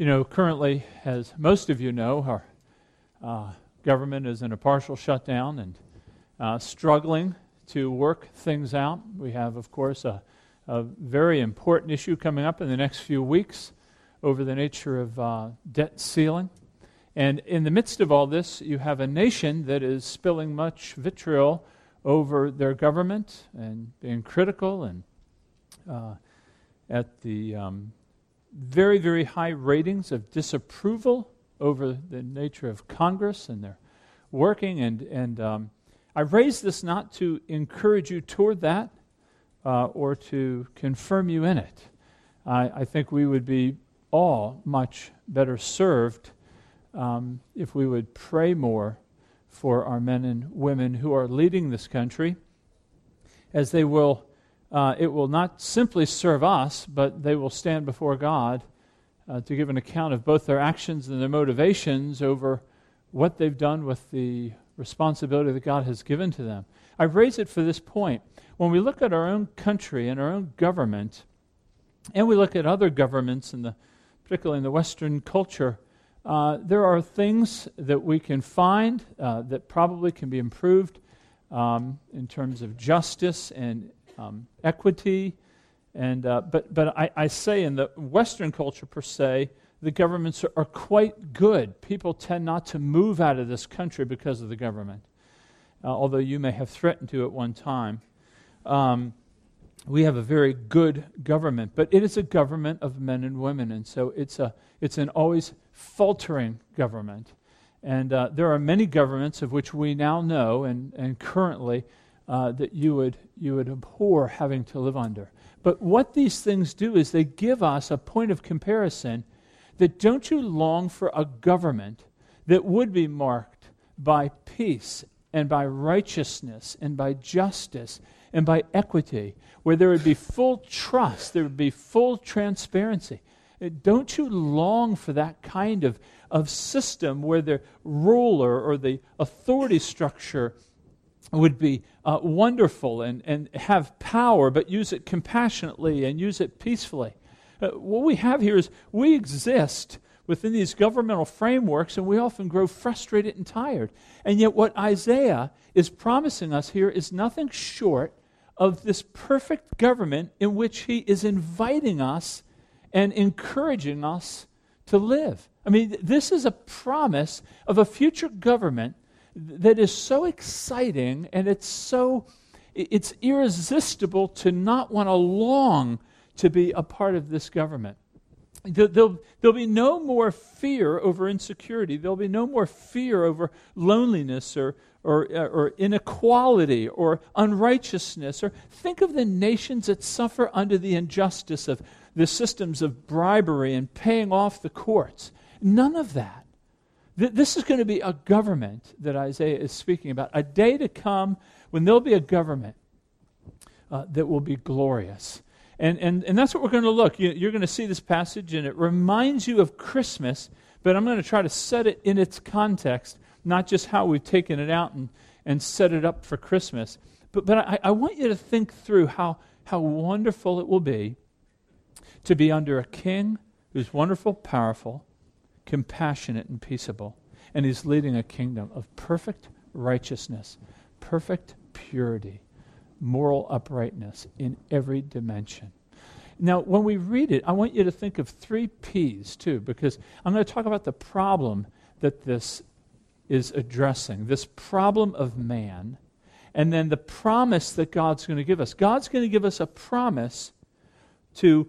You know, currently, as most of you know, our uh, government is in a partial shutdown and uh, struggling to work things out. We have, of course, a, a, very important issue coming up in the next few weeks over the nature of uh, debt ceiling. And in the midst of all this, you have a nation that is spilling much vitriol over their government and being critical and uh, at the um, very, very high ratings of disapproval over the nature of Congress and their working. And, and um, I raise this not to encourage you toward that uh, or to confirm you in it. I, I, think we would be all much better served um, if we would pray more for our men and women who are leading this country, as they will uh, it will not simply serve us, but they will stand before God uh, to give an account of both their actions and their motivations over what they've done with the responsibility that God has given to them. I raise it for this point. When we look at our own country and our own government, and we look at other governments, in the, particularly in the Western culture, uh, there are things that we can find uh, that probably can be improved um, in terms of justice and um, equity. And, uh, but but I, I, say in the Western culture, per se, the governments are, are, quite good. People tend not to move out of this country because of the government, uh, although you may have threatened to at one time. Um, we have a very good government, but it is a government of men and women, and so it's, a, it's an always faltering government. And uh, there are many governments of which we now know and, and currently uh, that you would, you would abhor having to live under. But what these things do is they give us a point of comparison that don't you long for a government that would be marked by peace and by righteousness and by justice and by equity, where there would be full trust, there would be full transparency. Don't you long for that kind of, of system where the ruler or the authority structure would be uh, wonderful and, and have power, but use it compassionately and use it peacefully. Uh, what we have here is we exist within these governmental frameworks and we often grow frustrated and tired. And yet, what Isaiah is promising us here is nothing short of this perfect government in which he is inviting us and encouraging us to live. I mean, this is a promise of a future government that is so exciting and it's so it's irresistible to not want to long to be a part of this government. There'll, there'll be no more fear over insecurity. There'll be no more fear over loneliness or, or, uh, or inequality or unrighteousness. Or think of the nations that suffer under the injustice of the systems of bribery and paying off the courts. None of that Th- this is going to be a government that Isaiah is speaking about, a day to come when there'll be a government uh, that will be glorious. And, and, and that's what we're going to look. You, you're going to see this passage, and it reminds you of Christmas, but I'm going to try to set it in its context, not just how we've taken it out and, and set it up for Christmas. But, but I, I want you to think through how, how wonderful it will be to be under a king who's wonderful, powerful, compassionate, and peaceable. And he's leading a kingdom of perfect righteousness, perfect purity, moral uprightness in every dimension. Now, when we read it, I want you to think of three P's too, because I'm going to talk about the problem that this is addressing this problem of man, and then the promise that God's going to give us. God's going to give us a promise to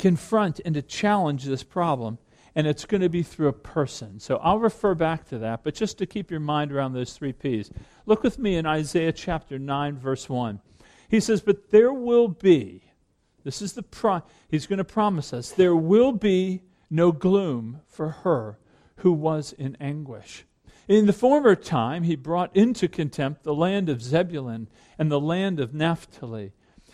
confront and to challenge this problem and it's going to be through a person. So I'll refer back to that, but just to keep your mind around those three P's. Look with me in Isaiah chapter 9, verse 1. He says, But there will be, this is the, pro- he's going to promise us, there will be no gloom for her who was in anguish. In the former time, he brought into contempt the land of Zebulun and the land of Naphtali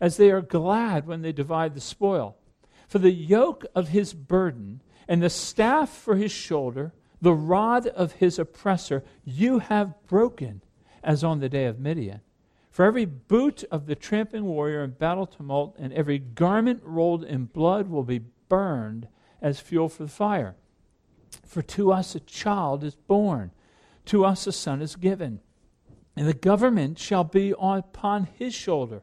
as they are glad when they divide the spoil. For the yoke of his burden and the staff for his shoulder, the rod of his oppressor, you have broken, as on the day of Midian. For every boot of the tramping warrior in battle tumult and every garment rolled in blood will be burned as fuel for the fire. For to us a child is born, to us a son is given, and the government shall be upon his shoulder,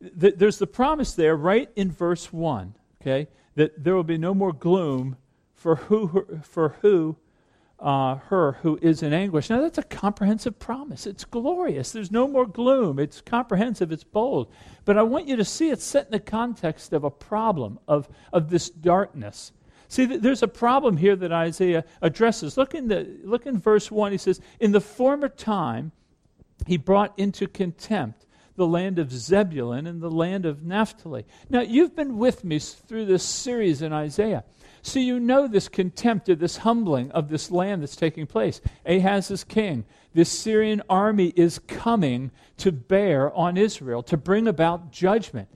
there's the promise there right in verse 1, okay, that there will be no more gloom for who, for who uh, her who is in anguish. Now, that's a comprehensive promise. It's glorious. There's no more gloom. It's comprehensive. It's bold. But I want you to see it set in the context of a problem, of, of this darkness. See, there's a problem here that Isaiah addresses. Look in, the, look in verse 1. He says, In the former time, he brought into contempt the land of Zebulun and the land of Naphtali. Now, you've been with me through this series in Isaiah. So you know this contempt or this humbling of this land that's taking place. Ahaz is king. This Syrian army is coming to bear on Israel, to bring about judgment.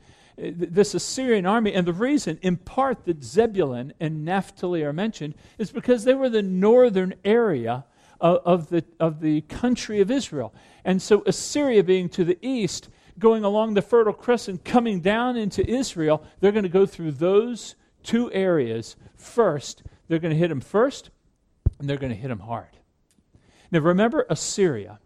Uh, this Assyrian army, and the reason, in part, that Zebulun and Naphtali are mentioned is because they were the northern area of, of, the, of the country of Israel. And so Assyria being to the east, going along the Fertile Crescent, coming down into Israel, they're going to go through those two areas first. They're going to hit them first, and they're going to hit them hard. Now, remember Assyria,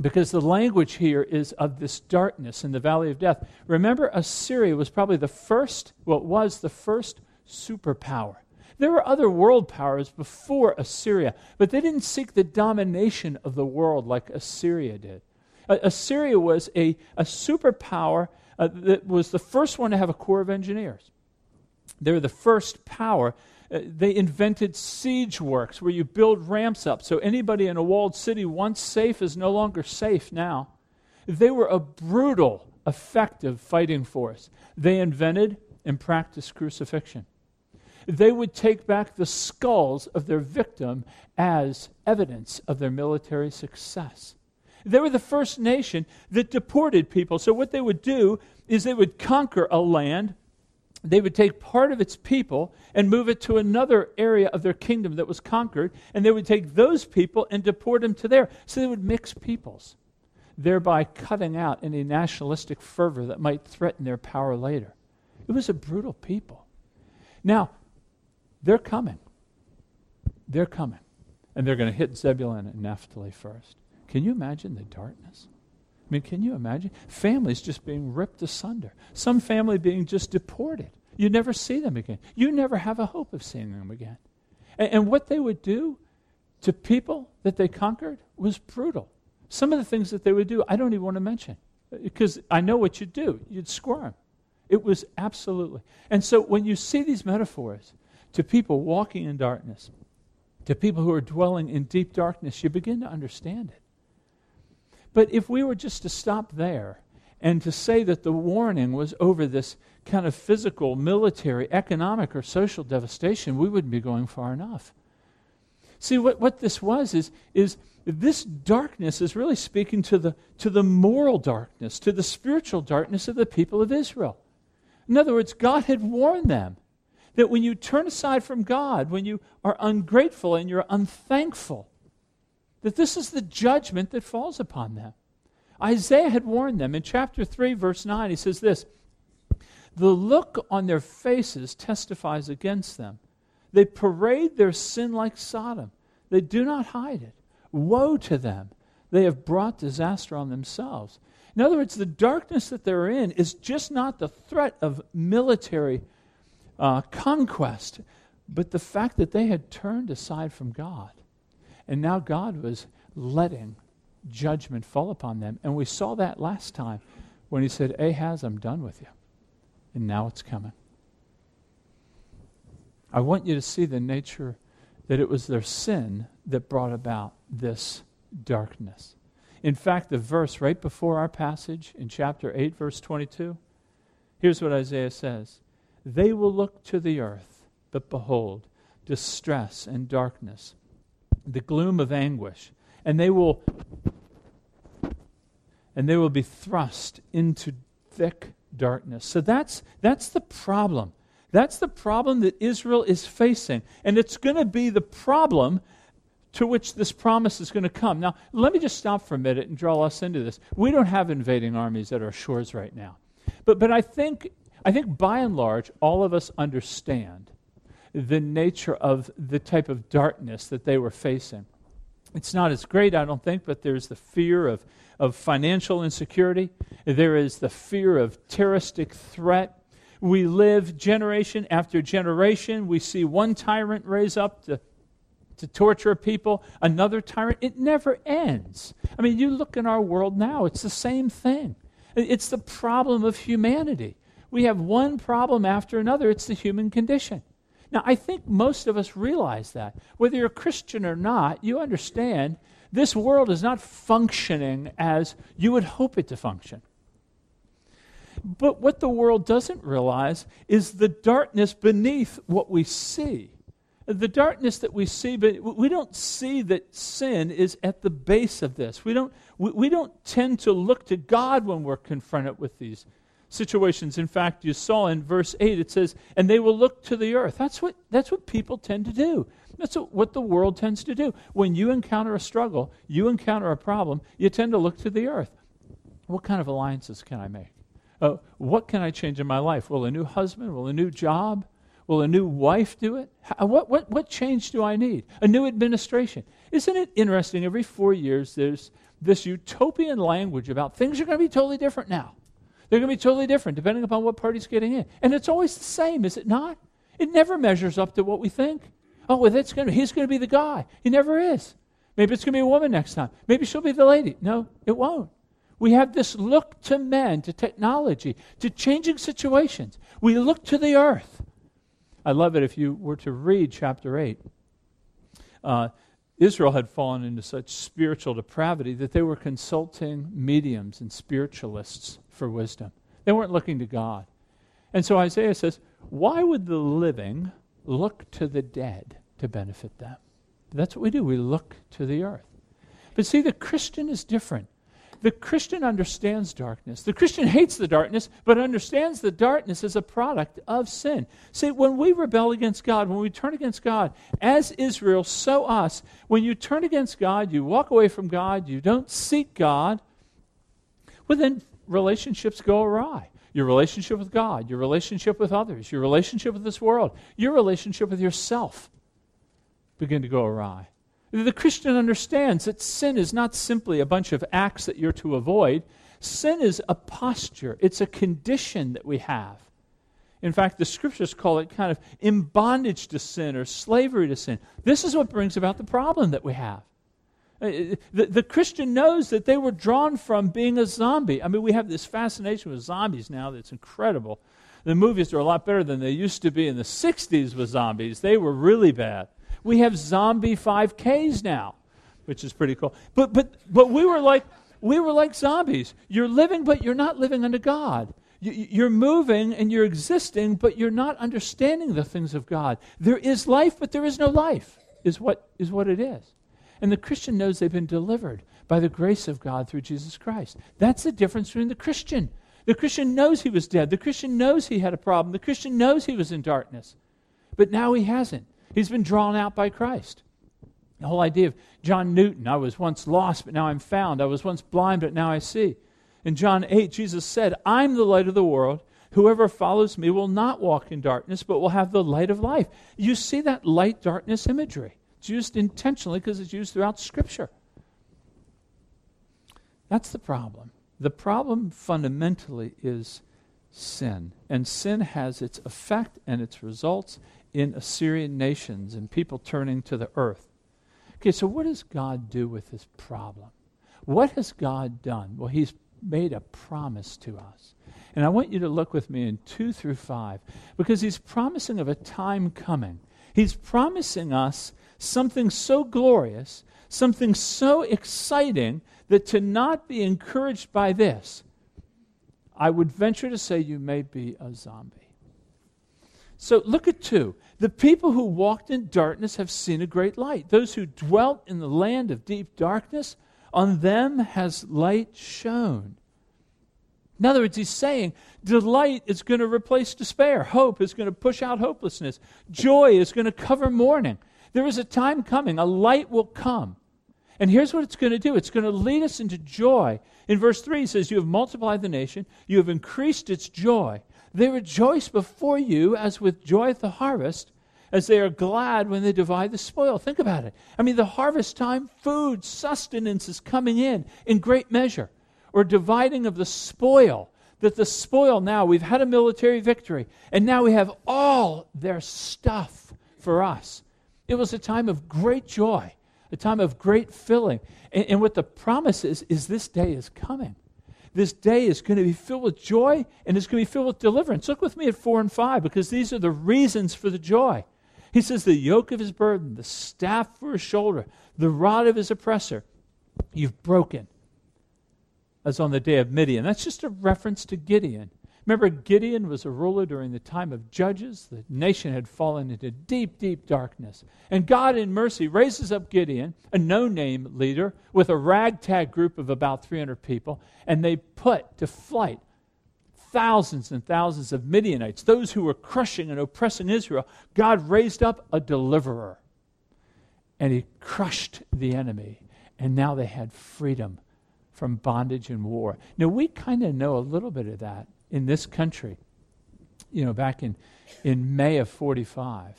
because the language here is of this darkness in the valley of death. Remember, Assyria was probably the first, well, it was the first superpower. There were other world powers before Assyria, but they didn't seek the domination of the world like Assyria did. Assyria was a, a superpower uh, that was the first one to have a corps of engineers. They were the first power. Uh, they invented siege works where you build ramps up. So anybody in a walled city once safe is no longer safe now. They were a brutal, effective fighting force. They invented and practiced crucifixion. They would take back the skulls of their victim as evidence of their military success. They were the first nation that deported people. So, what they would do is they would conquer a land, they would take part of its people and move it to another area of their kingdom that was conquered, and they would take those people and deport them to there. So they would mix peoples, thereby cutting out any nationalistic fervor that might threaten their power later. It was a brutal people. Now, they're coming. They're coming. And they're going to hit Zebulun and Naphtali first. Can you imagine the darkness? I mean, can you imagine? Families just being ripped asunder. Some family being just deported. You never see them again. You never have a hope of seeing them again. And, and what they would do to people that they conquered was brutal. Some of the things that they would do, I don't even want to mention uh, because I know what you'd do. You'd squirm. It was absolutely. And so when you see these metaphors to people walking in darkness, to people who are dwelling in deep darkness, you begin to understand it. But if we were just to stop there and to say that the warning was over this kind of physical, military, economic, or social devastation, we wouldn't be going far enough. See, what, what this was is, is this darkness is really speaking to the, to the moral darkness, to the spiritual darkness of the people of Israel. In other words, God had warned them that when you turn aside from God, when you are ungrateful and you're unthankful, that this is the judgment that falls upon them. Isaiah had warned them. In chapter 3, verse 9, he says this The look on their faces testifies against them. They parade their sin like Sodom, they do not hide it. Woe to them! They have brought disaster on themselves. In other words, the darkness that they're in is just not the threat of military uh, conquest, but the fact that they had turned aside from God. And now God was letting judgment fall upon them. And we saw that last time when he said, Ahaz, I'm done with you. And now it's coming. I want you to see the nature that it was their sin that brought about this darkness. In fact, the verse right before our passage in chapter 8, verse 22, here's what Isaiah says They will look to the earth, but behold, distress and darkness, the gloom of anguish, and they will and they will be thrust into thick darkness. So that's that's the problem. That's the problem that Israel is facing. And it's going to be the problem to which this promise is going to come. Now, let me just stop for a minute and draw us into this. We don't have invading armies at our shores right now. But, but I, think, I think by and large, all of us understand the nature of the type of darkness that they were facing. It's not as great, I don't think, but there's the fear of, of financial insecurity. There is the fear of terroristic threat. We live generation after generation. We see one tyrant raise up to, to torture people, another tyrant. It never ends. I mean, you look in our world now, it's the same thing. It's the problem of humanity. We have one problem after another, it's the human condition. Now, I think most of us realize that. Whether you're a Christian or not, you understand this world is not functioning as you would hope it to function. But what the world doesn't realize is the darkness beneath what we see. The darkness that we see, but we don't see that sin is at the base of this. We don't, we, we don't tend to look to God when we're confronted with these situations. In fact, you saw in verse 8, it says, and they will look to the earth. That's what, that's what people tend to do. That's what, the world tends to do. When you encounter a struggle, you encounter a problem, you tend to look to the earth. What kind of alliances can I make? Uh, what can I change in my life? Will a new husband? Will a new job? Will a new wife do it? How, what, what, what change do I need? A new administration. Isn't it interesting? Every four years, there's this utopian language about things are going to be totally different now. They're going to be totally different depending upon what party's getting in. And it's always the same, is it not? It never measures up to what we think. Oh, well, that's going to, he's going to be the guy. He never is. Maybe it's going to be a woman next time. Maybe she'll be the lady. No, it won't. We have this look to men, to technology, to changing situations. We look to the earth. I love it if you were to read chapter 8. Uh, Israel had fallen into such spiritual depravity that they were consulting mediums and spiritualists for wisdom. They weren't looking to God. And so Isaiah says, Why would the living look to the dead to benefit them? That's what we do. We look to the earth. But see, the Christian is different. The Christian understands darkness. The Christian hates the darkness, but understands the darkness as a product of sin. See, when we rebel against God, when we turn against God, as Israel, so us, when you turn against God, you walk away from God, you don't seek God, well, then relationships go awry. Your relationship with God, your relationship with others, your relationship with this world, your relationship with yourself begin to go awry. The Christian understands that sin is not simply a bunch of acts that you're to avoid. Sin is a posture, it's a condition that we have. In fact, the scriptures call it kind of in bondage to sin or slavery to sin. This is what brings about the problem that we have. Uh, the, the Christian knows that they were drawn from being a zombie. I mean, we have this fascination with zombies now that's incredible. The movies are a lot better than they used to be in the 60s with zombies. They were really bad. We have zombie 5Ks now, which is pretty cool. But, but, but we, were like, we were like zombies. You're living, but you're not living under God. You're moving and you're existing, but you're not understanding the things of God. There is life, but there is no life, is what, is what it is. And the Christian knows they've been delivered by the grace of God through Jesus Christ. That's the difference between the Christian. The Christian knows he was dead. The Christian knows he had a problem. The Christian knows he was in darkness. But now he hasn't. He's been drawn out by Christ. The whole idea of John Newton I was once lost, but now I'm found. I was once blind, but now I see. In John 8, Jesus said, I'm the light of the world. Whoever follows me will not walk in darkness, but will have the light of life. You see that light darkness imagery. It's used intentionally because it's used throughout Scripture. That's the problem. The problem fundamentally is sin. And sin has its effect and its results in Assyrian nations and people turning to the earth. Okay, so what does God do with this problem? What has God done? Well, He's made a promise to us. And I want you to look with me in 2 through 5 because He's promising of a time coming. He's promising us something so glorious, something so exciting that to not be encouraged by this, I would venture to say you may be a zombie. So look at two. The people who walked in darkness have seen a great light. Those who dwelt in the land of deep darkness, on them has light shone. In other words, he's saying delight is going to replace despair. Hope is going to push out hopelessness. Joy is going to cover mourning. There is a time coming, a light will come. And here's what it's going to do it's going to lead us into joy. In verse 3, he says, You have multiplied the nation, you have increased its joy. They rejoice before you as with joy at the harvest, as they are glad when they divide the spoil. Think about it. I mean, the harvest time, food, sustenance is coming in in great measure, or dividing of the spoil. That the spoil now, we've had a military victory, and now we have all their stuff for us. It was a time of great joy, a time of great filling. And, and what the promise is, is this day is coming this day is going to be filled with joy and it's going to be filled with deliverance. Look with me at 4 and 5 because these are the reasons for the joy. He says, The yoke of his burden, the staff for his shoulder, the rod of his oppressor, you've broken. As on the day of Midian. That's just a reference to Gideon. Remember, Gideon was a ruler during the time of Judges. The nation had fallen into deep, deep darkness. And God, in mercy, raises up Gideon, a no name leader, with a ragtag group of about 300 people, and they put to flight thousands and thousands of Midianites, those who were crushing and oppressing Israel. God raised up a deliverer, and he crushed the enemy. And now they had freedom from bondage and war. Now, we kind of know a little bit of that in this country, you know, back in, in May of 45,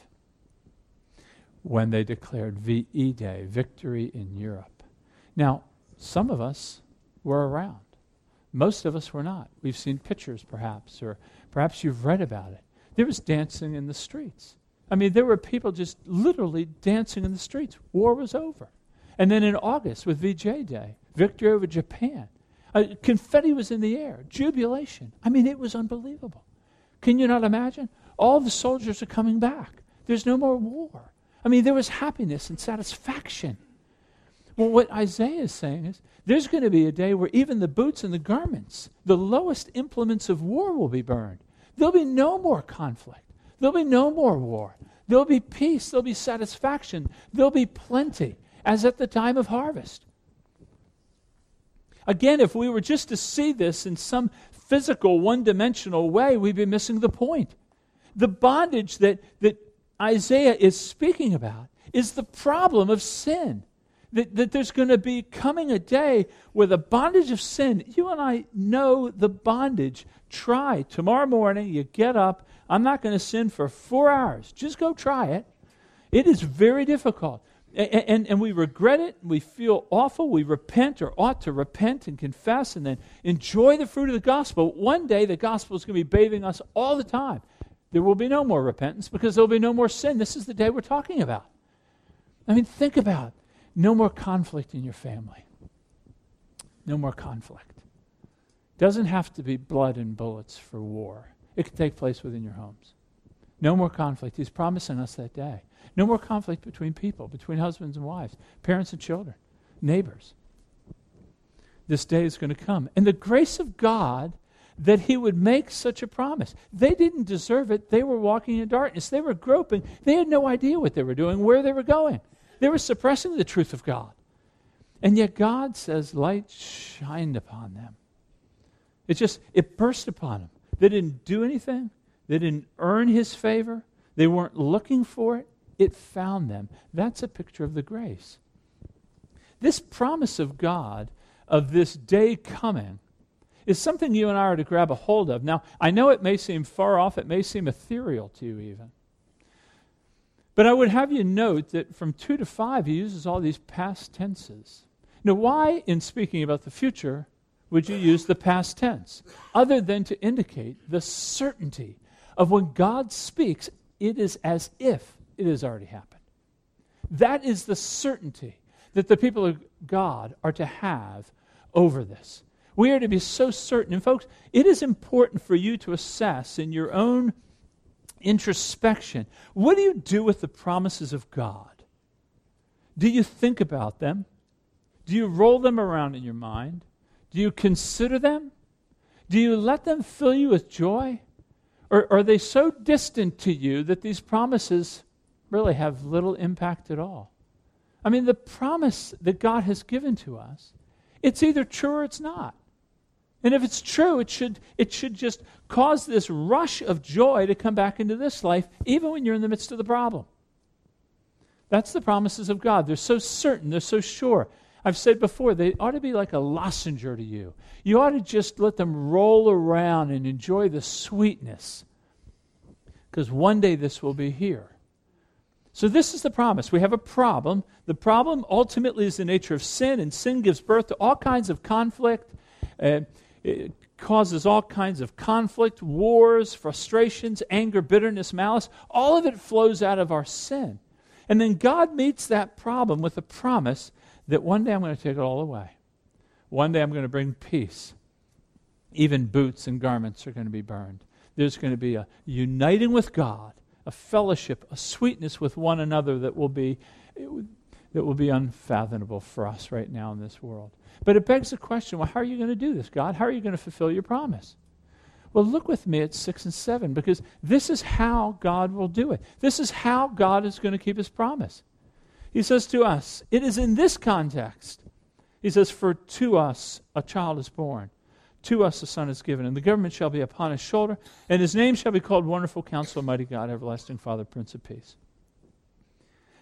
when they declared VE Day, Victory in Europe. Now, some of us were around. Most of us were not. We've seen pictures, perhaps, or perhaps you've read about it. There was dancing in the streets. I mean, there were people just literally dancing in the streets. War was over. And then in August, with VJ Day, victory over Japan, uh, confetti was in the air, jubilation. I mean, it was unbelievable. Can you not imagine? All the soldiers are coming back. There's no more war. I mean, there was happiness and satisfaction. Well, what Isaiah is saying is there's going to be a day where even the boots and the garments, the lowest implements of war, will be burned. There'll be no more conflict. There'll be no more war. There'll be peace. There'll be satisfaction. There'll be plenty, as at the time of harvest. Again, if we were just to see this in some physical, one dimensional way, we'd be missing the point. The bondage that, that Isaiah is speaking about is the problem of sin. That, that there's going to be coming a day where the bondage of sin, you and I know the bondage. Try tomorrow morning, you get up. I'm not going to sin for four hours. Just go try it. It is very difficult. And, and, and, we regret it, we feel awful, we repent or ought to repent and confess and then enjoy the fruit of the gospel. One day the gospel is going to be bathing us all the time. There will be no more repentance because there will be no more sin. This is the day we're talking about. I mean, think about it. no more conflict in your family. No more conflict. Doesn't have to be blood and bullets for war. It can take place within your homes. No more conflict. He's promising us that day. No more conflict between people, between husbands and wives, parents and children, neighbors. This day is going to come. And the grace of God that He would make such a promise. They didn't deserve it. They were walking in darkness. They were groping. They had no idea what they were doing, where they were going. They were suppressing the truth of God. And yet God says, light shined upon them. It just, it burst upon them. They didn't do anything. They didn't earn his favor. They weren't looking for it. It found them. That's a picture of the grace. This promise of God of this day coming is something you and I are to grab a hold of. Now, I know it may seem far off, it may seem ethereal to you even. But I would have you note that from 2 to 5, he uses all these past tenses. Now, why, in speaking about the future, would you use the past tense? Other than to indicate the certainty of when God speaks, it is as if it has already happened. That is the certainty that the people of God are to have over this. We are to be so certain. And, folks, it is important for you to assess in your own introspection what do you do with the promises of God? Do you think about them? Do you roll them around in your mind? Do you consider them? Do you let them fill you with joy? Or are they so distant to you that these promises really have little impact at all? I mean, the promise that God has given to us, it's either true or it's not. And if it's true, it should, it should just cause this rush of joy to come back into this life, even when you're in the midst of the problem. That's the promises of God. They're so certain, they're so sure. I've said before, they ought to be like a lozenge to you. You ought to just let them roll around and enjoy the sweetness. Because one day this will be here. So, this is the promise. We have a problem. The problem ultimately is the nature of sin, and sin gives birth to all kinds of conflict. Uh, it causes all kinds of conflict, wars, frustrations, anger, bitterness, malice. All of it flows out of our sin. And then God meets that problem with a promise that one day I'm going to take it all away. One day I'm going to bring peace. Even boots and garments are going to be burned. There's going to be a uniting with God, a fellowship, a sweetness with one another that will be that will be unfathomable for us right now in this world. But it begs the question well, how are you going to do this, God? How are you going to fulfill your promise? Well, look with me at 6 and 7 because this is how God will do it. This is how God is going to keep his promise. He says to us, it is in this context. He says, For to us a child is born, to us a son is given, and the government shall be upon his shoulder, and his name shall be called Wonderful Counselor, Mighty God, Everlasting Father, Prince of Peace.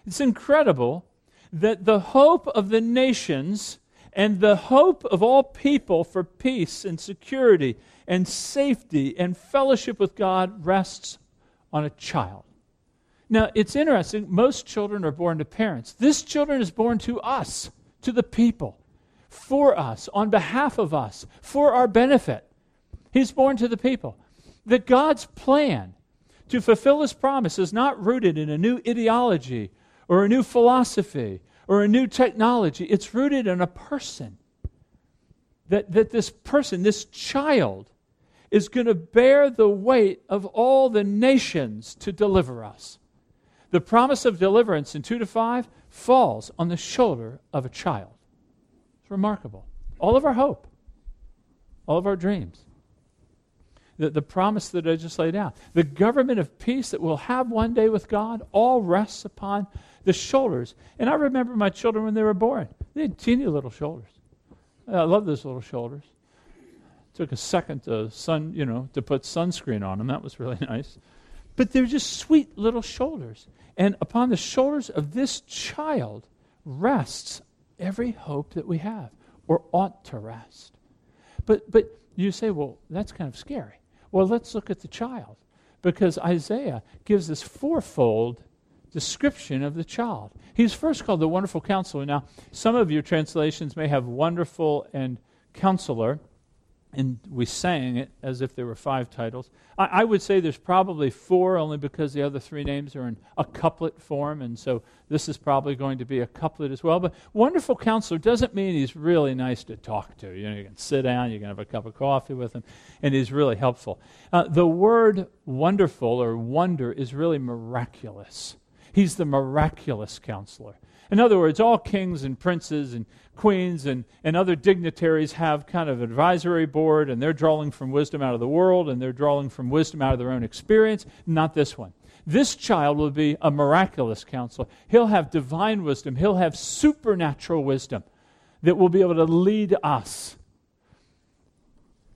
It's incredible that the hope of the nations and the hope of all people for peace and security and safety and fellowship with God rests on a child. Now, it's interesting. Most children are born to parents. This children is born to us, to the people, for us, on behalf of us, for our benefit. He's born to the people. That God's plan to fulfill his promise is not rooted in a new ideology or a new philosophy or a new technology. It's rooted in a person. That, that this person, this child, is going to bear the weight of all the nations to deliver us. The promise of deliverance in 2 to 5 falls on the shoulder of a child. It's remarkable. All of our hope, all of our dreams, the, the promise that I just laid out, the government of peace that we'll have one day with God, all rests upon the shoulders. And I remember my children when they were born. They had teeny little shoulders. I love those little shoulders. Took a second to sun, you know, to put sunscreen on them. That was really nice. But they're just sweet little shoulders. And upon the shoulders of this child rests every hope that we have, or ought to rest. But but you say, well, that's kind of scary. Well, let's look at the child. Because Isaiah gives this fourfold description of the child. He's first called the wonderful counselor. Now, some of your translations may have wonderful and counselor, and we sang it as if there were five titles. I, I, would say there's probably four, only because the other three names are in a couplet form, and so this is probably going to be a couplet as well. But wonderful counselor doesn't mean he's really nice to talk to. You know, you can sit down, you can have a cup of coffee with him, and he's really helpful. Uh, the word wonderful or wonder is really miraculous. He's the miraculous counselor. In other words, all kings and princes and queens and, and other dignitaries have kind of advisory board and they're drawing from wisdom out of the world and they're drawing from wisdom out of their own experience. Not this one. This child will be a miraculous counselor. He'll have divine wisdom, he'll have supernatural wisdom that will be able to lead us.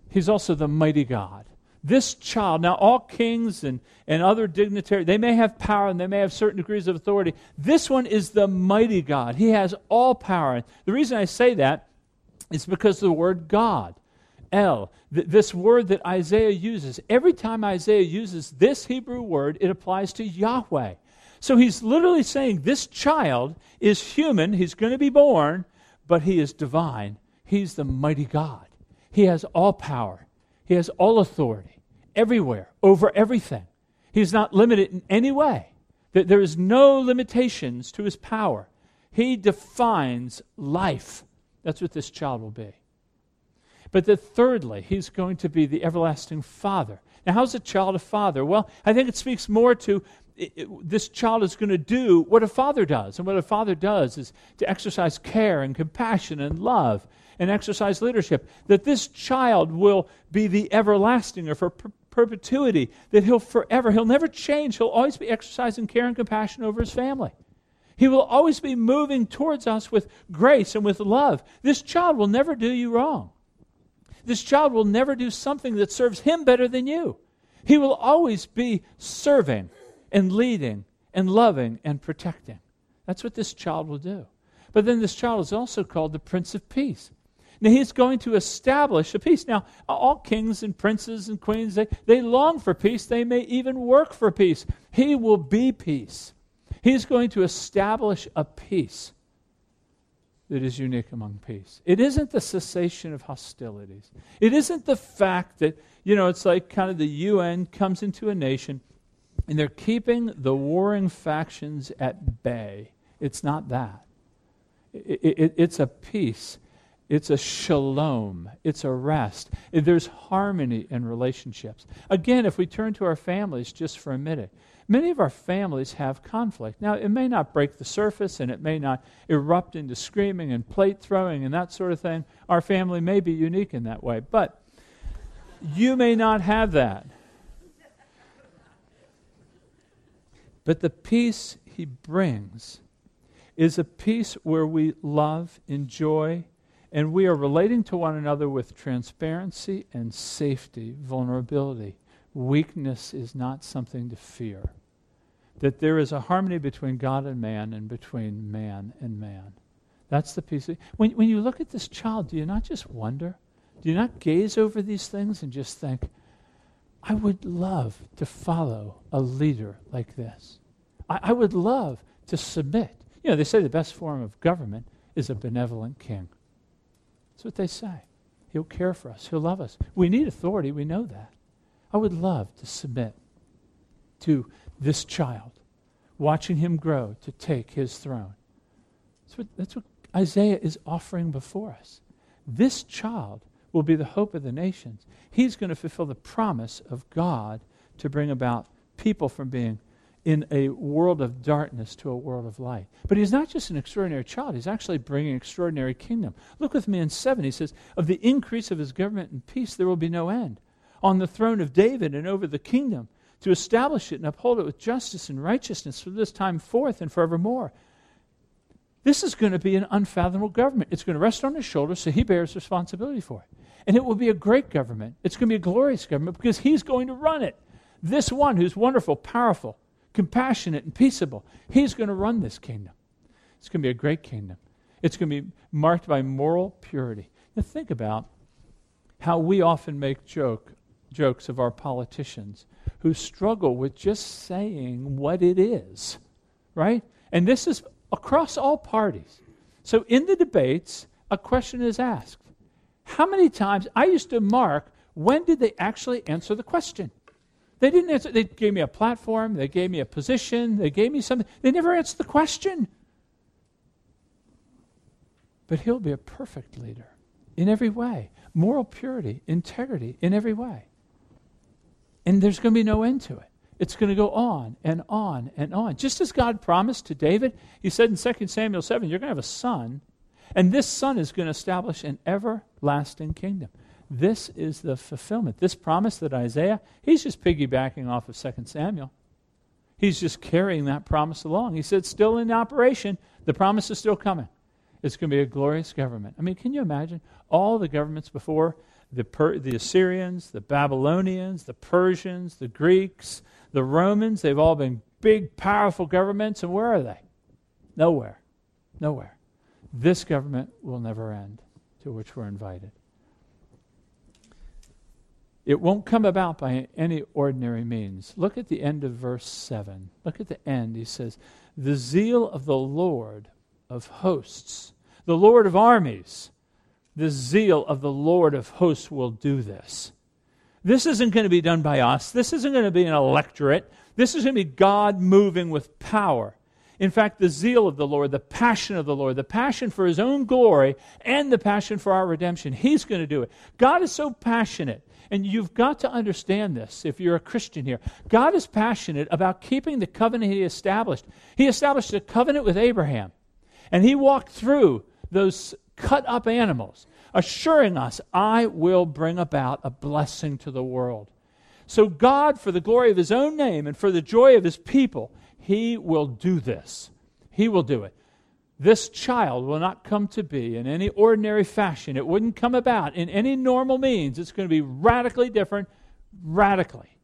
He's also the mighty God. This child, now all kings and, and other dignitaries, they may have power and they may have certain degrees of authority. This one is the mighty God. He has all power. The reason I say that is because the word God, El, th- this word that Isaiah uses, every time Isaiah uses this Hebrew word, it applies to Yahweh. So he's literally saying this child is human, he's going to be born, but he is divine. He's the mighty God. He has all power. He has all authority everywhere, over everything. He is not limited in any way. There is no limitations to his power. He defines life. That's what this child will be. But that thirdly, he's going to be the everlasting father. Now, how's a child a father? Well, I think it speaks more to it, it, this child is going to do what a father does. And what a father does is to exercise care and compassion and love and exercise leadership. That this child will be the everlasting or for per- perpetuity, that he'll forever, he'll never change. He'll always be exercising care and compassion over his family. He will always be moving towards us with grace and with love. This child will never do you wrong. This child will never do something that serves him better than you. He will always be serving and leading and loving and protecting. That's what this child will do. But then this child is also called the Prince of Peace. Now, he's going to establish a peace. Now, all kings and princes and queens, they, they long for peace. They may even work for peace. He will be peace. He's going to establish a peace that is unique among peace. It isn't the cessation of hostilities. It isn't the fact that, you know, it's like kind of the UN comes into a nation and they're keeping the warring factions at bay. It's not that. It, it, it's a peace. It's a shalom. It's a rest. There's harmony in relationships. Again, if we turn to our families just for a minute, Many of our families have conflict. Now, it may not break the surface and it may not erupt into screaming and plate throwing and that sort of thing. Our family may be unique in that way, but you may not have that. But the peace he brings is a peace where we love, enjoy, and we are relating to one another with transparency and safety, vulnerability. Weakness is not something to fear that there is a harmony between God and man and between man and man. That's the peace. When, when you look at this child, do you not just wonder? Do you not gaze over these things and just think, I would love to follow a leader like this? I, I would love to submit. You know, they say the best form of government is a benevolent king. That's what they say. He'll care for us, he'll love us. We need authority, we know that. I would love to submit to this child, watching him grow to take his throne. That's what, that's what Isaiah is offering before us. This child will be the hope of the nations. He's going to fulfill the promise of God to bring about people from being in a world of darkness to a world of light. But he's not just an extraordinary child, he's actually bringing an extraordinary kingdom. Look with me in 7. He says, Of the increase of his government and peace there will be no end. On the throne of David and over the kingdom to establish it and uphold it with justice and righteousness from this time forth and forevermore. This is going to be an unfathomable government. It's going to rest on his shoulders, so he bears responsibility for it. And it will be a great government. It's going to be a glorious government because he's going to run it. This one who's wonderful, powerful, compassionate, and peaceable, he's going to run this kingdom. It's going to be a great kingdom. It's going to be marked by moral purity. Now, think about how we often make joke, jokes of our politicians who struggle with just saying what it is, right? And this is across all parties. So in the debates, a question is asked. How many times I used to mark when did they actually answer the question? They didn't answer, they gave me a platform, they gave me a position, they gave me something. They never answered the question. But he'll be a perfect leader in every way moral purity, integrity in every way. And there's going to be no end to it. It's going to go on and on and on. Just as God promised to David, he said in 2 Samuel 7, You're going to have a son, and this son is going to establish an everlasting kingdom. This is the fulfillment. This promise that Isaiah, he's just piggybacking off of 2 Samuel. He's just carrying that promise along. He said, Still in operation, the promise is still coming. It's going to be a glorious government. I mean, can you imagine all the governments before the, per- the Assyrians, the Babylonians, the Persians, the Greeks, the Romans, they've all been big, powerful governments, and where are they? Nowhere. Nowhere. This government will never end, to which we're invited. It won't come about by any ordinary means. Look at the end of verse 7. Look at the end. He says, The zeal of the Lord of hosts, the Lord of armies, the zeal of the Lord of hosts will do this. This isn't going to be done by us. This isn't going to be an electorate. This is going to be God moving with power. In fact, the zeal of the Lord, the passion of the Lord, the passion for his own glory, and the passion for our redemption, he's going to do it. God is so passionate. And you've got to understand this if you're a Christian here. God is passionate about keeping the covenant he established. He established a covenant with Abraham, and he walked through those cut up animals, assuring us, I will bring about a blessing to the world. So, God, for the glory of his own name and for the joy of his people, he will do this. He will do it. This child will not come to be in any ordinary fashion. It wouldn't come about in any normal means. It's going to be radically different, radically.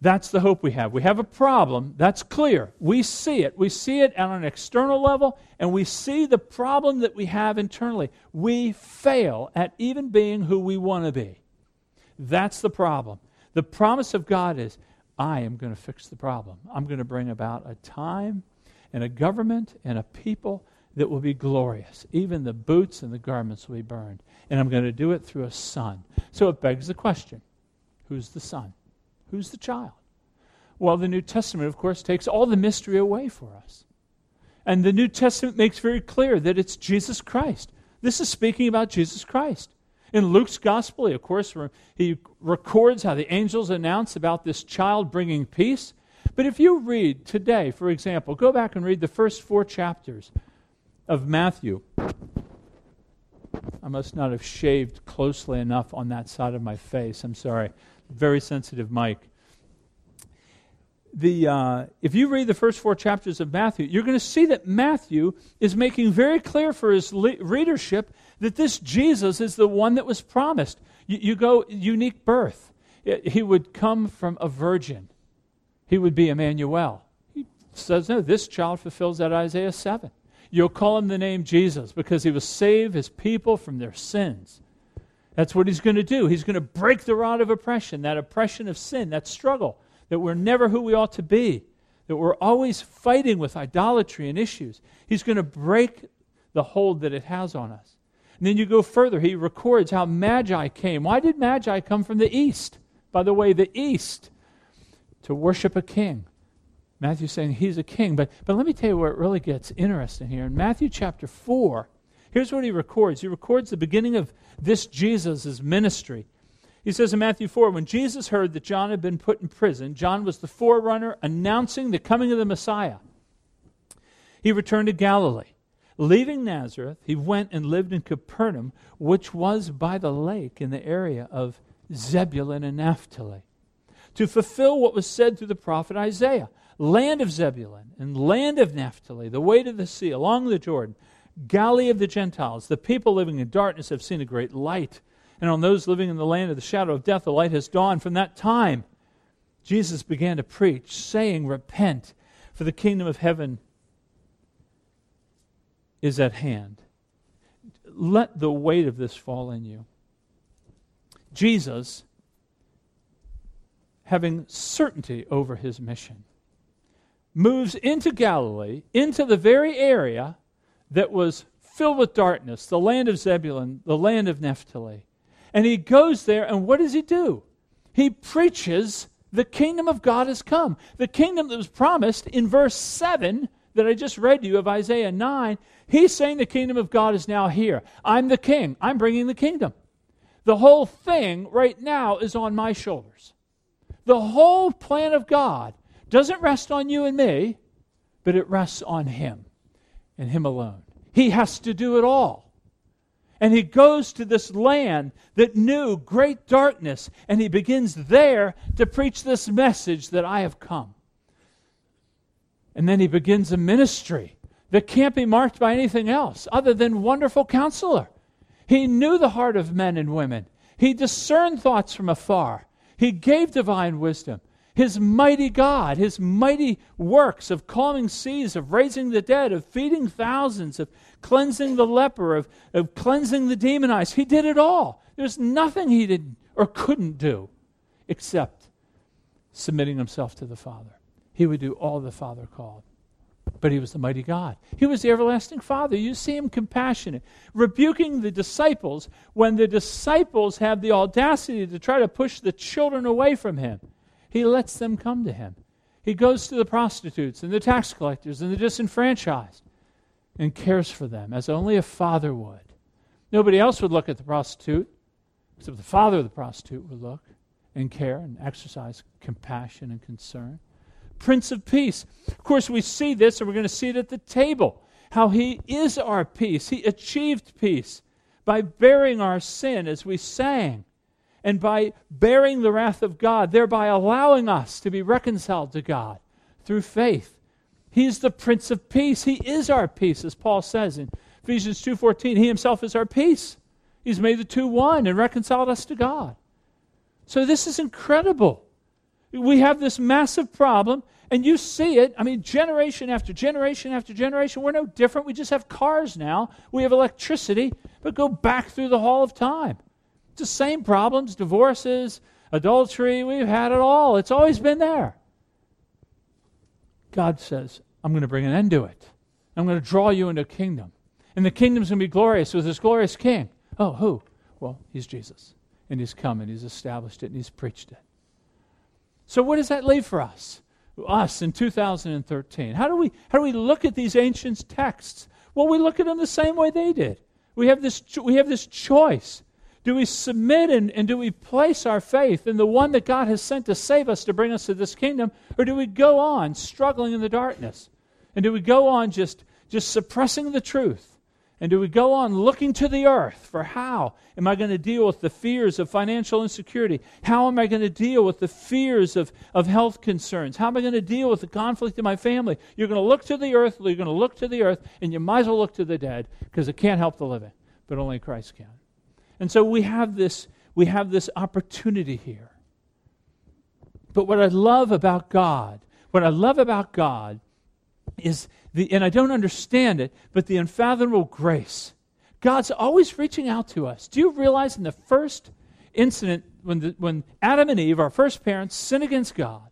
That's the hope we have. We have a problem. That's clear. We see it. We see it on an external level, and we see the problem that we have internally. We fail at even being who we want to be. That's the problem. The promise of God is I am going to fix the problem. I'm going to bring about a time and a government and a people that will be glorious. Even the boots and the garments will be burned. And I'm going to do it through a son. So it begs the question who's the son? Who's the child? Well, the New Testament, of course, takes all the mystery away for us. And the New Testament makes very clear that it's Jesus Christ. This is speaking about Jesus Christ. In Luke's gospel, he, of course, he records how the angels announce about this child bringing peace. But if you read today, for example, go back and read the first four chapters of Matthew. I must not have shaved closely enough on that side of my face. I'm sorry. Very sensitive mic. The, uh, if you read the first four chapters of Matthew, you're going to see that Matthew is making very clear for his le- readership that this Jesus is the one that was promised. You, you go unique birth. He would come from a virgin. He would be Emmanuel. He says, no, this child fulfills that Isaiah 7. You'll call him the name Jesus because he will save his people from their sins. That's what he's going to do. He's going to break the rod of oppression, that oppression of sin, that struggle, that we're never who we ought to be, that we're always fighting with idolatry and issues. He's going to break the hold that it has on us. And then you go further, he records how Magi came. Why did Magi come from the east? By the way, the east to worship a king. Matthew's saying he's a king. But, but let me tell you where it really gets interesting here. In Matthew chapter 4, here's what he records. He records the beginning of this Jesus' ministry. He says in Matthew 4 When Jesus heard that John had been put in prison, John was the forerunner announcing the coming of the Messiah. He returned to Galilee Leaving Nazareth, he went and lived in Capernaum, which was by the lake in the area of Zebulun and Naphtali, to fulfill what was said through the prophet Isaiah land of Zebulun and land of Naphtali, the way to the sea, along the Jordan, Galilee of the Gentiles. The people living in darkness have seen a great light. And on those living in the land of the shadow of death, the light has dawned. From that time, Jesus began to preach, saying, Repent, for the kingdom of heaven is at hand. Let the weight of this fall in you. Jesus, having certainty over his mission, moves into Galilee, into the very area that was filled with darkness, the land of Zebulun, the land of Naphtali. And he goes there, and what does he do? He preaches the kingdom of God has come. The kingdom that was promised in verse 7 that I just read to you of Isaiah 9, he's saying the kingdom of God is now here. I'm the king, I'm bringing the kingdom. The whole thing right now is on my shoulders. The whole plan of God doesn't rest on you and me, but it rests on him and him alone. He has to do it all. And he goes to this land that knew great darkness, and he begins there to preach this message that I have come. And then he begins a ministry that can't be marked by anything else other than wonderful counselor. He knew the heart of men and women. He discerned thoughts from afar. He gave divine wisdom. His mighty God, his mighty works of calming seas, of raising the dead, of feeding thousands, of cleansing the leper, of, of cleansing the demonized. He did it all. There's nothing he did or couldn't do except submitting himself to the Father he would do all the Father called. But he was the mighty God. He was the everlasting Father. You see him compassionate, rebuking the disciples when the disciples have the audacity to try to push the children away from him. He lets them come to him. He goes to the prostitutes and the tax collectors and the disenfranchised and cares for them as only a father would. Nobody else would look at the prostitute except the father of the prostitute would look and care and exercise compassion and concern. Prince of Peace. Of course, we see this, and we're going to see it at the table how he is our peace. He achieved peace by bearing our sin as we sang, and by bearing the wrath of God, thereby allowing us to be reconciled to God through faith. He's the Prince of Peace. He is our peace, as Paul says in Ephesians 2:14. He himself is our peace. He's made the two one and reconciled us to God. So this is incredible. We have this massive problem, and you see it. I mean, generation after generation after generation. We're no different. We just have cars now. We have electricity, but go back through the hall of time. It's the same problems divorces, adultery. We've had it all. It's always been there. God says, I'm going to bring an end to it. I'm going to draw you into a kingdom. And the kingdom's going to be glorious with this glorious king. Oh, who? Well, he's Jesus. And he's come and he's established it and he's preached it. So, what does that leave for us? us in 2013? How do we how do we look at these ancient texts? Well, we look at them the same way they did. We have this we have this choice. Do we submit and, and do we place our faith in the one that God has sent to save us to bring us to this kingdom, or do we go on struggling in the darkness? And do we go on just just suppressing the truth? And do we go on looking to the earth for how am I going to deal with the fears of financial insecurity? How am I going to deal with the fears of, of health concerns? How am I going to deal with the conflict in my family? You're going to look to the earth, you're going to look to the earth, and you might as well look to the dead because it can't help the living, but only Christ can. And so we have this, we have this opportunity here. But what I love about God, what I love about God is the, and I don't understand it, but the unfathomable grace. God's always reaching out to us. Do you realize in the first incident, when, the, when Adam and Eve, our first parents, sin against God,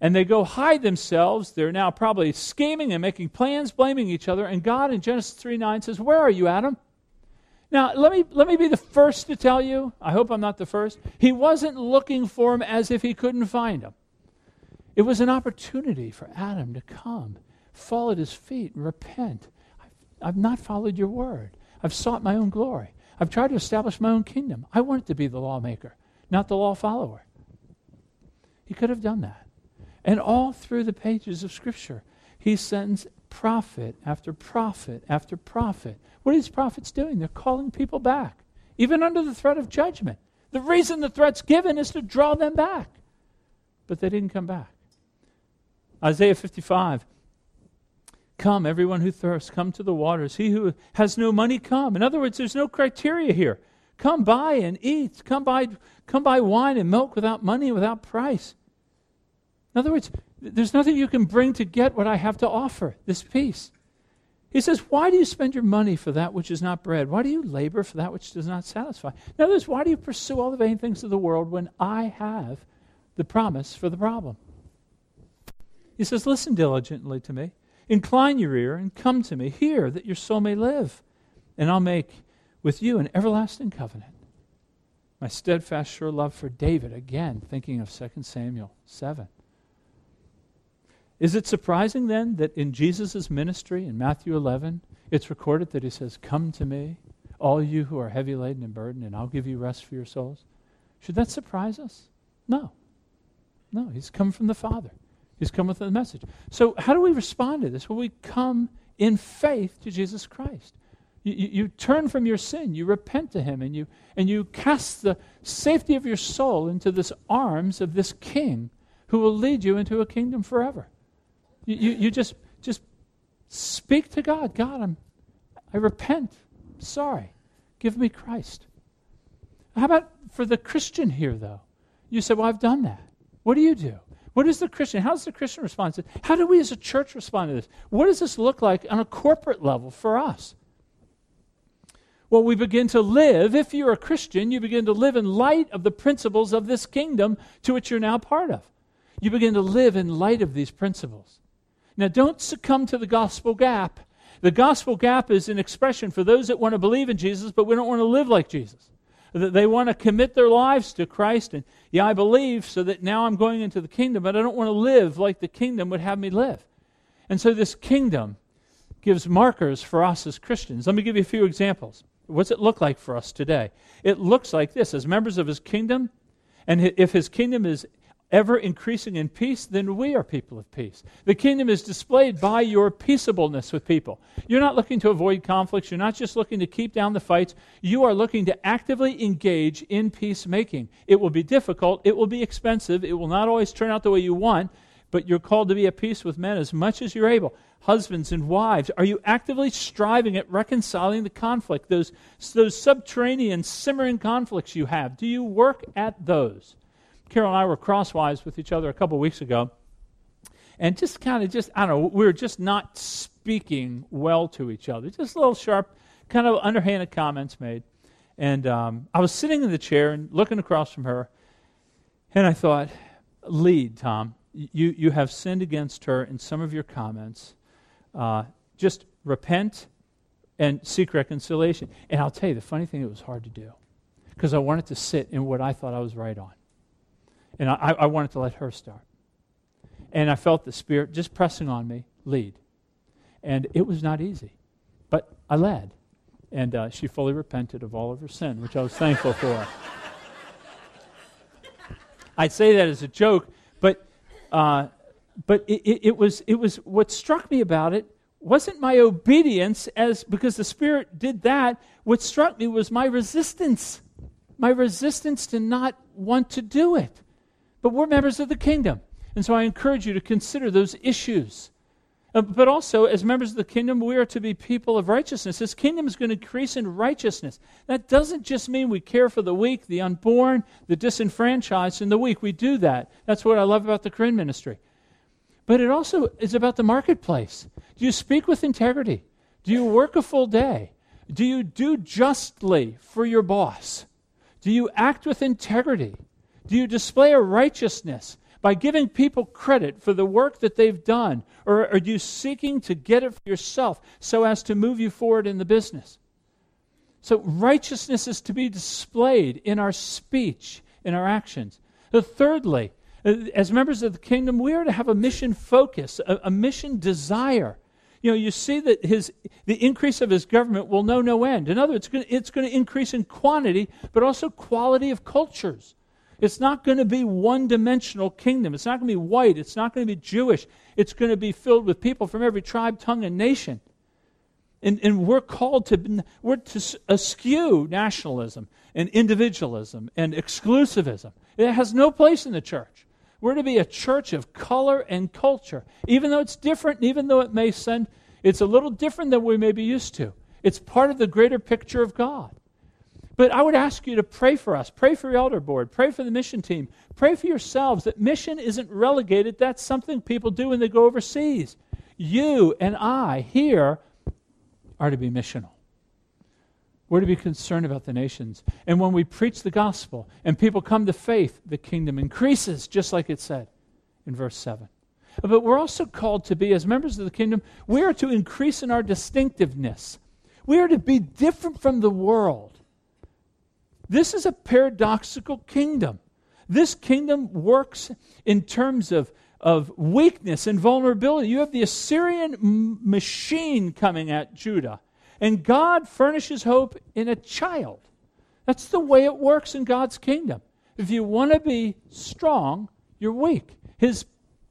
and they go hide themselves, they're now probably scheming and making plans, blaming each other, and God in Genesis 3 9 says, Where are you, Adam? Now, let me, let me be the first to tell you, I hope I'm not the first. He wasn't looking for him as if he couldn't find him. It was an opportunity for Adam to come fall at his feet and repent. I've, I've not followed your word. I've sought my own glory. I've tried to establish my own kingdom. I wanted to be the lawmaker, not the law follower. He could have done that. And all through the pages of Scripture, he sends prophet after prophet after prophet. What are these prophets doing? They're calling people back, even under the threat of judgment. The reason the threat's given is to draw them back. But they didn't come back. Isaiah 55 Come, everyone who thirsts, come to the waters. He who has no money, come. In other words, there's no criteria here. Come buy and eat. Come buy, come buy wine and milk without money, without price. In other words, there's nothing you can bring to get what I have to offer, this peace. He says, Why do you spend your money for that which is not bread? Why do you labor for that which does not satisfy? In other words, why do you pursue all the vain things of the world when I have the promise for the problem? He says, Listen diligently to me. Incline your ear and come to me. Hear that your soul may live, and I'll make with you an everlasting covenant. My steadfast, sure love for David, again, thinking of 2 Samuel 7. Is it surprising then that in Jesus' ministry in Matthew 11, it's recorded that he says, Come to me, all you who are heavy laden and burdened, and I'll give you rest for your souls? Should that surprise us? No. No, he's come from the Father. He's come with a message. So, how do we respond to this? Well, we come in faith to Jesus Christ. You, you, you, turn from your sin, you repent to Him, and you, and you cast the safety of your soul into the arms of this King who will lead you into a kingdom forever. You, you, you just, just speak to God God, I'm, I repent. sorry. Give me Christ. How about for the Christian here, though? You say, Well, I've done that. What do you do? What is the Christian? How does the Christian respond to this? How do we as a church respond to this? What does this look like on a corporate level for us? Well, we begin to live, if you're a Christian, you begin to live in light of the principles of this kingdom to which you're now part of. You begin to live in light of these principles. Now, don't succumb to the gospel gap. The gospel gap is an expression for those that want to believe in Jesus, but we don't want to live like Jesus. They want to commit their lives to Christ. And yeah, I believe so that now I'm going into the kingdom, but I don't want to live like the kingdom would have me live. And so this kingdom gives markers for us as Christians. Let me give you a few examples. What's it look like for us today? It looks like this as members of his kingdom, and if his kingdom is ever increasing in peace, then we are people of peace. The kingdom is displayed by your peaceableness with people. You're not looking to avoid conflicts, you're not just looking to keep down the fights, you are looking to actively engage in peacemaking. It will be difficult, it will be expensive, it will not always turn out the way you want, but you're called to be at peace with men as much as you're able. Husbands and wives, are you actively striving at reconciling the conflict, those, those subterranean, simmering conflicts you have? Do you work at those? Carol and I were crosswise with each other a couple weeks ago, and just kind of just I don't know, we were just not speaking well to each other. Just little sharp, kind of underhanded comments made. And um, I was sitting in the chair and looking across from her, and I thought, lead, Tom. You, you have sinned against her in some of your comments. Uh, just repent and seek reconciliation. And I'll tell you, the funny thing, it was hard to do because I wanted to sit in what I thought I was right on. And I, I wanted to let her start. And I felt the Spirit just pressing on me, lead. And it was not easy. But I led. And uh, she fully repented of all of her sin, which I was thankful for. I'd say that as a joke, but, uh, but it, it, it, was, it was what struck me about it wasn't my obedience as because the Spirit did that. What struck me was my resistance, my resistance to not want to do it. But we're members of the kingdom. And so I encourage you to consider those issues. Uh, but also, as members of the kingdom, we are to be people of righteousness. This kingdom is going to increase in righteousness. That doesn't just mean we care for the weak, the unborn, the disenfranchised, and the weak. We do that. That's what I love about the Korean ministry. But it also is about the marketplace. Do you speak with integrity? Do you work a full day? Do you do justly for your boss? Do you act with integrity? Do you display a righteousness by giving people credit for the work that they've done? Or are you seeking to get it for yourself so as to move you forward in the business? So, righteousness is to be displayed in our speech, in our actions. But thirdly, as members of the kingdom, we are to have a mission focus, a, a mission desire. You know, you see that his, the increase of his government will know no end. In other words, it's going to increase in quantity, but also quality of cultures. It's not going to be one dimensional kingdom. It's not going to be white. It's not going to be Jewish. It's going to be filled with people from every tribe, tongue, and nation. And, and we're called to, we're to eschew nationalism and individualism and exclusivism. It has no place in the church. We're to be a church of color and culture. Even though it's different, even though it may send, it's a little different than we may be used to. It's part of the greater picture of God. But I would ask you to pray for us. Pray for your elder board. Pray for the mission team. Pray for yourselves that mission isn't relegated. That's something people do when they go overseas. You and I here are to be missional. We're to be concerned about the nations. And when we preach the gospel and people come to faith, the kingdom increases, just like it said in verse 7. But we're also called to be, as members of the kingdom, we are to increase in our distinctiveness. We are to be different from the world. This is a paradoxical kingdom. This kingdom works in terms of, of weakness and vulnerability. You have the Assyrian m- machine coming at Judah, and God furnishes hope in a child. That's the way it works in God's kingdom. If you want to be strong, you're weak. His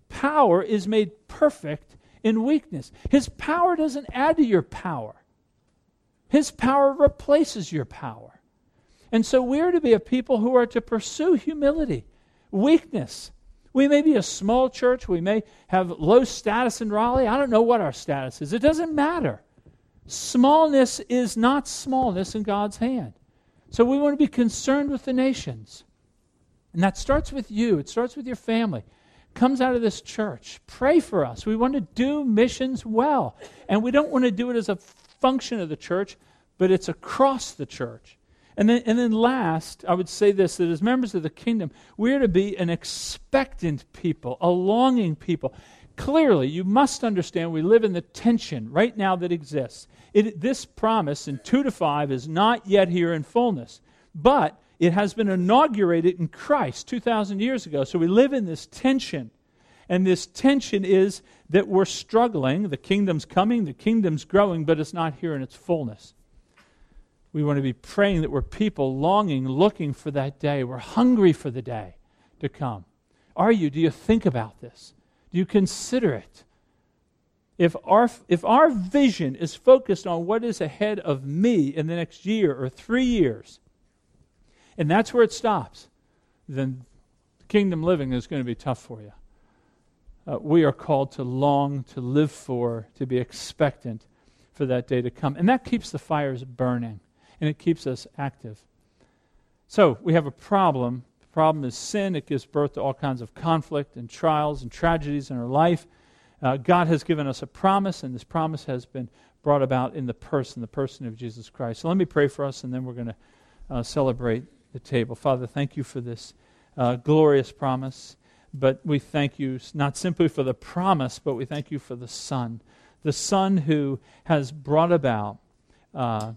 power is made perfect in weakness. His power doesn't add to your power, His power replaces your power. And so we're to be a people who are to pursue humility, weakness. We may be a small church. We may have low status in Raleigh. I don't know what our status is. It doesn't matter. Smallness is not smallness in God's hand. So we want to be concerned with the nations. And that starts with you, it starts with your family. Comes out of this church. Pray for us. We want to do missions well. And we don't want to do it as a function of the church, but it's across the church. And then, and then last, I would say this that as members of the kingdom, we're to be an expectant people, a longing people. Clearly, you must understand we live in the tension right now that exists. It, this promise in 2 to 5 is not yet here in fullness. but it has been inaugurated in Christ 2,000 years ago. So we live in this tension. And this tension is that we're struggling. The kingdom's coming, the kingdom's growing, but it's not here in its fullness. We want to be praying that we're people longing, looking for that day. We're hungry for the day to come. Are you? Do you think about this? Do you consider it? If our, if our vision is focused on what is ahead of me in the next year or three years, and that's where it stops, then kingdom living is going to be tough for you. Uh, we are called to long, to live for, to be expectant for that day to come. And that keeps the fires burning and it keeps us active. So we have a problem. The problem is sin. It gives birth to all kinds of conflict and trials and tragedies in our life. Uh, God has given us a promise, and this promise has been brought about in the person, the person of Jesus Christ. So let me pray for us, and then we're going to uh, celebrate the table. Father, thank you for this uh, glorious promise. But we thank you not simply for the promise, but we thank you for the Son, the Son who has brought about uh,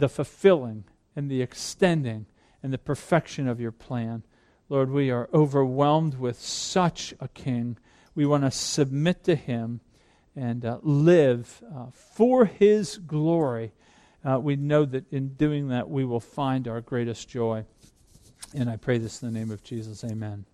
the fulfilling and the extending and the perfection of your plan. Lord, we are overwhelmed with such a King. We want to submit to him and uh, live uh, for his glory. Uh, we know that in doing that, we will find our greatest joy. And I pray this in the name of Jesus. Amen.